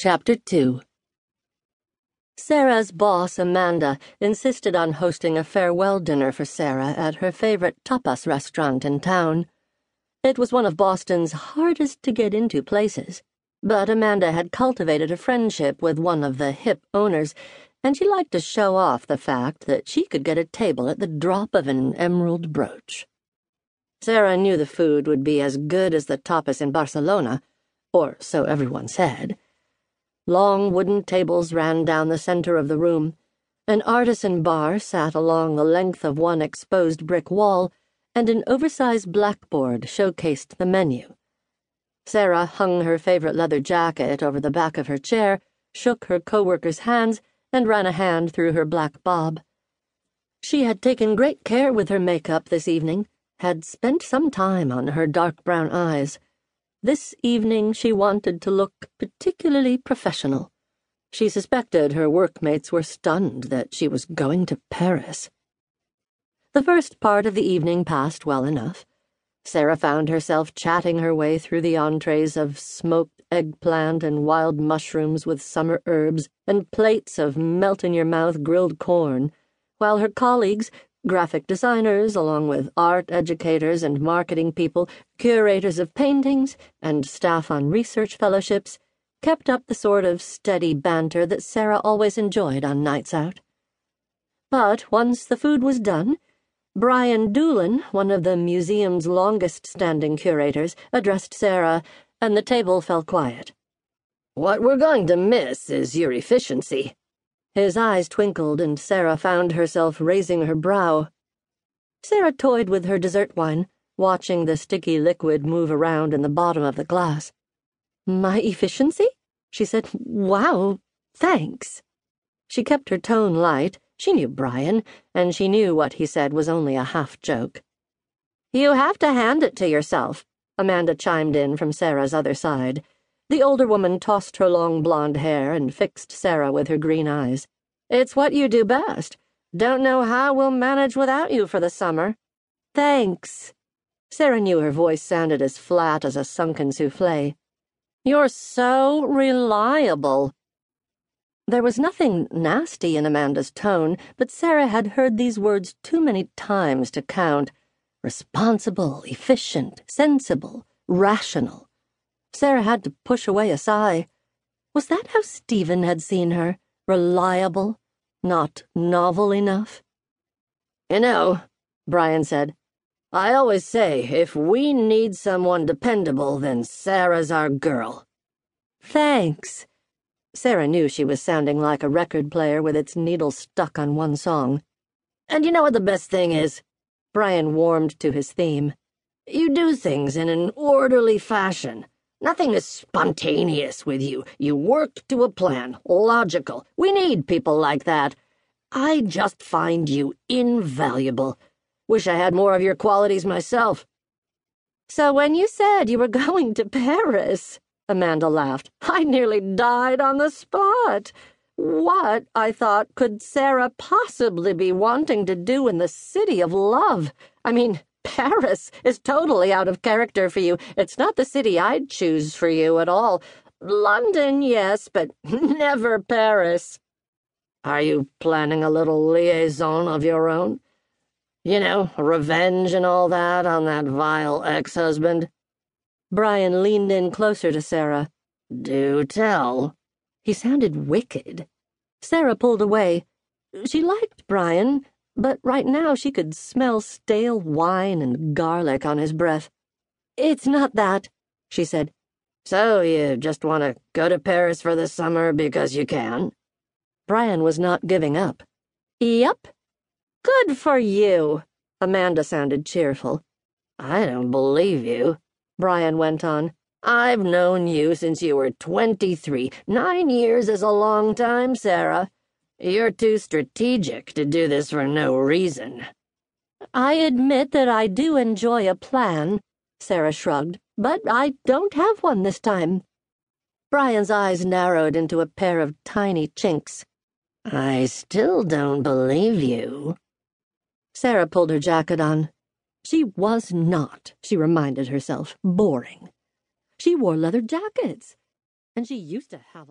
Chapter 2 Sarah's boss, Amanda, insisted on hosting a farewell dinner for Sarah at her favorite tapas restaurant in town. It was one of Boston's hardest to get into places, but Amanda had cultivated a friendship with one of the hip owners, and she liked to show off the fact that she could get a table at the drop of an emerald brooch. Sarah knew the food would be as good as the tapas in Barcelona, or so everyone said. Long wooden tables ran down the center of the room. An artisan bar sat along the length of one exposed brick wall, and an oversized blackboard showcased the menu. Sarah hung her favorite leather jacket over the back of her chair, shook her co-workers' hands, and ran a hand through her black bob. She had taken great care with her makeup this evening, had spent some time on her dark brown eyes. This evening she wanted to look particularly professional. She suspected her workmates were stunned that she was going to Paris. The first part of the evening passed well enough. Sarah found herself chatting her way through the entrees of smoked eggplant and wild mushrooms with summer herbs and plates of melt in your mouth grilled corn, while her colleagues graphic designers, along with art educators and marketing people, curators of paintings, and staff on research fellowships, kept up the sort of steady banter that Sarah always enjoyed on nights out. But once the food was done, Brian Doolan, one of the museum's longest standing curators, addressed Sarah, and the table fell quiet. What we're going to miss is your efficiency, his eyes twinkled, and Sarah found herself raising her brow. Sarah toyed with her dessert wine, watching the sticky liquid move around in the bottom of the glass. My efficiency? She said, Wow, thanks. She kept her tone light. She knew Brian, and she knew what he said was only a half joke. You have to hand it to yourself, Amanda chimed in from Sarah's other side. The older woman tossed her long blonde hair and fixed Sarah with her green eyes. It's what you do best. Don't know how we'll manage without you for the summer. Thanks. Sarah knew her voice sounded as flat as a sunken souffle. You're so reliable. There was nothing nasty in Amanda's tone, but Sarah had heard these words too many times to count. Responsible, efficient, sensible, rational. Sarah had to push away a sigh. Was that how Stephen had seen her? Reliable? Not novel enough? You know, Brian said, I always say if we need someone dependable, then Sarah's our girl. Thanks. Sarah knew she was sounding like a record player with its needle stuck on one song. And you know what the best thing is? Brian warmed to his theme. You do things in an orderly fashion. Nothing is spontaneous with you. You work to a plan, logical. We need people like that. I just find you invaluable. Wish I had more of your qualities myself. So when you said you were going to Paris, Amanda laughed, I nearly died on the spot. What, I thought, could Sarah possibly be wanting to do in the city of love? I mean, Paris is totally out of character for you. It's not the city I'd choose for you at all. London, yes, but never Paris. Are you planning a little liaison of your own? You know, revenge and all that on that vile ex husband? Brian leaned in closer to Sarah. Do tell. He sounded wicked. Sarah pulled away. She liked Brian, but right now she could smell stale wine and garlic on his breath. It's not that, she said. So you just want to go to Paris for the summer because you can? Brian was not giving up. Yep. Good for you. Amanda sounded cheerful. I don't believe you, Brian went on. I've known you since you were 23. Nine years is a long time, Sarah. You're too strategic to do this for no reason. I admit that I do enjoy a plan, Sarah shrugged, but I don't have one this time. Brian's eyes narrowed into a pair of tiny chinks. I still don't believe you. Sarah pulled her jacket on. She was not, she reminded herself, boring. She wore leather jackets, and she used to have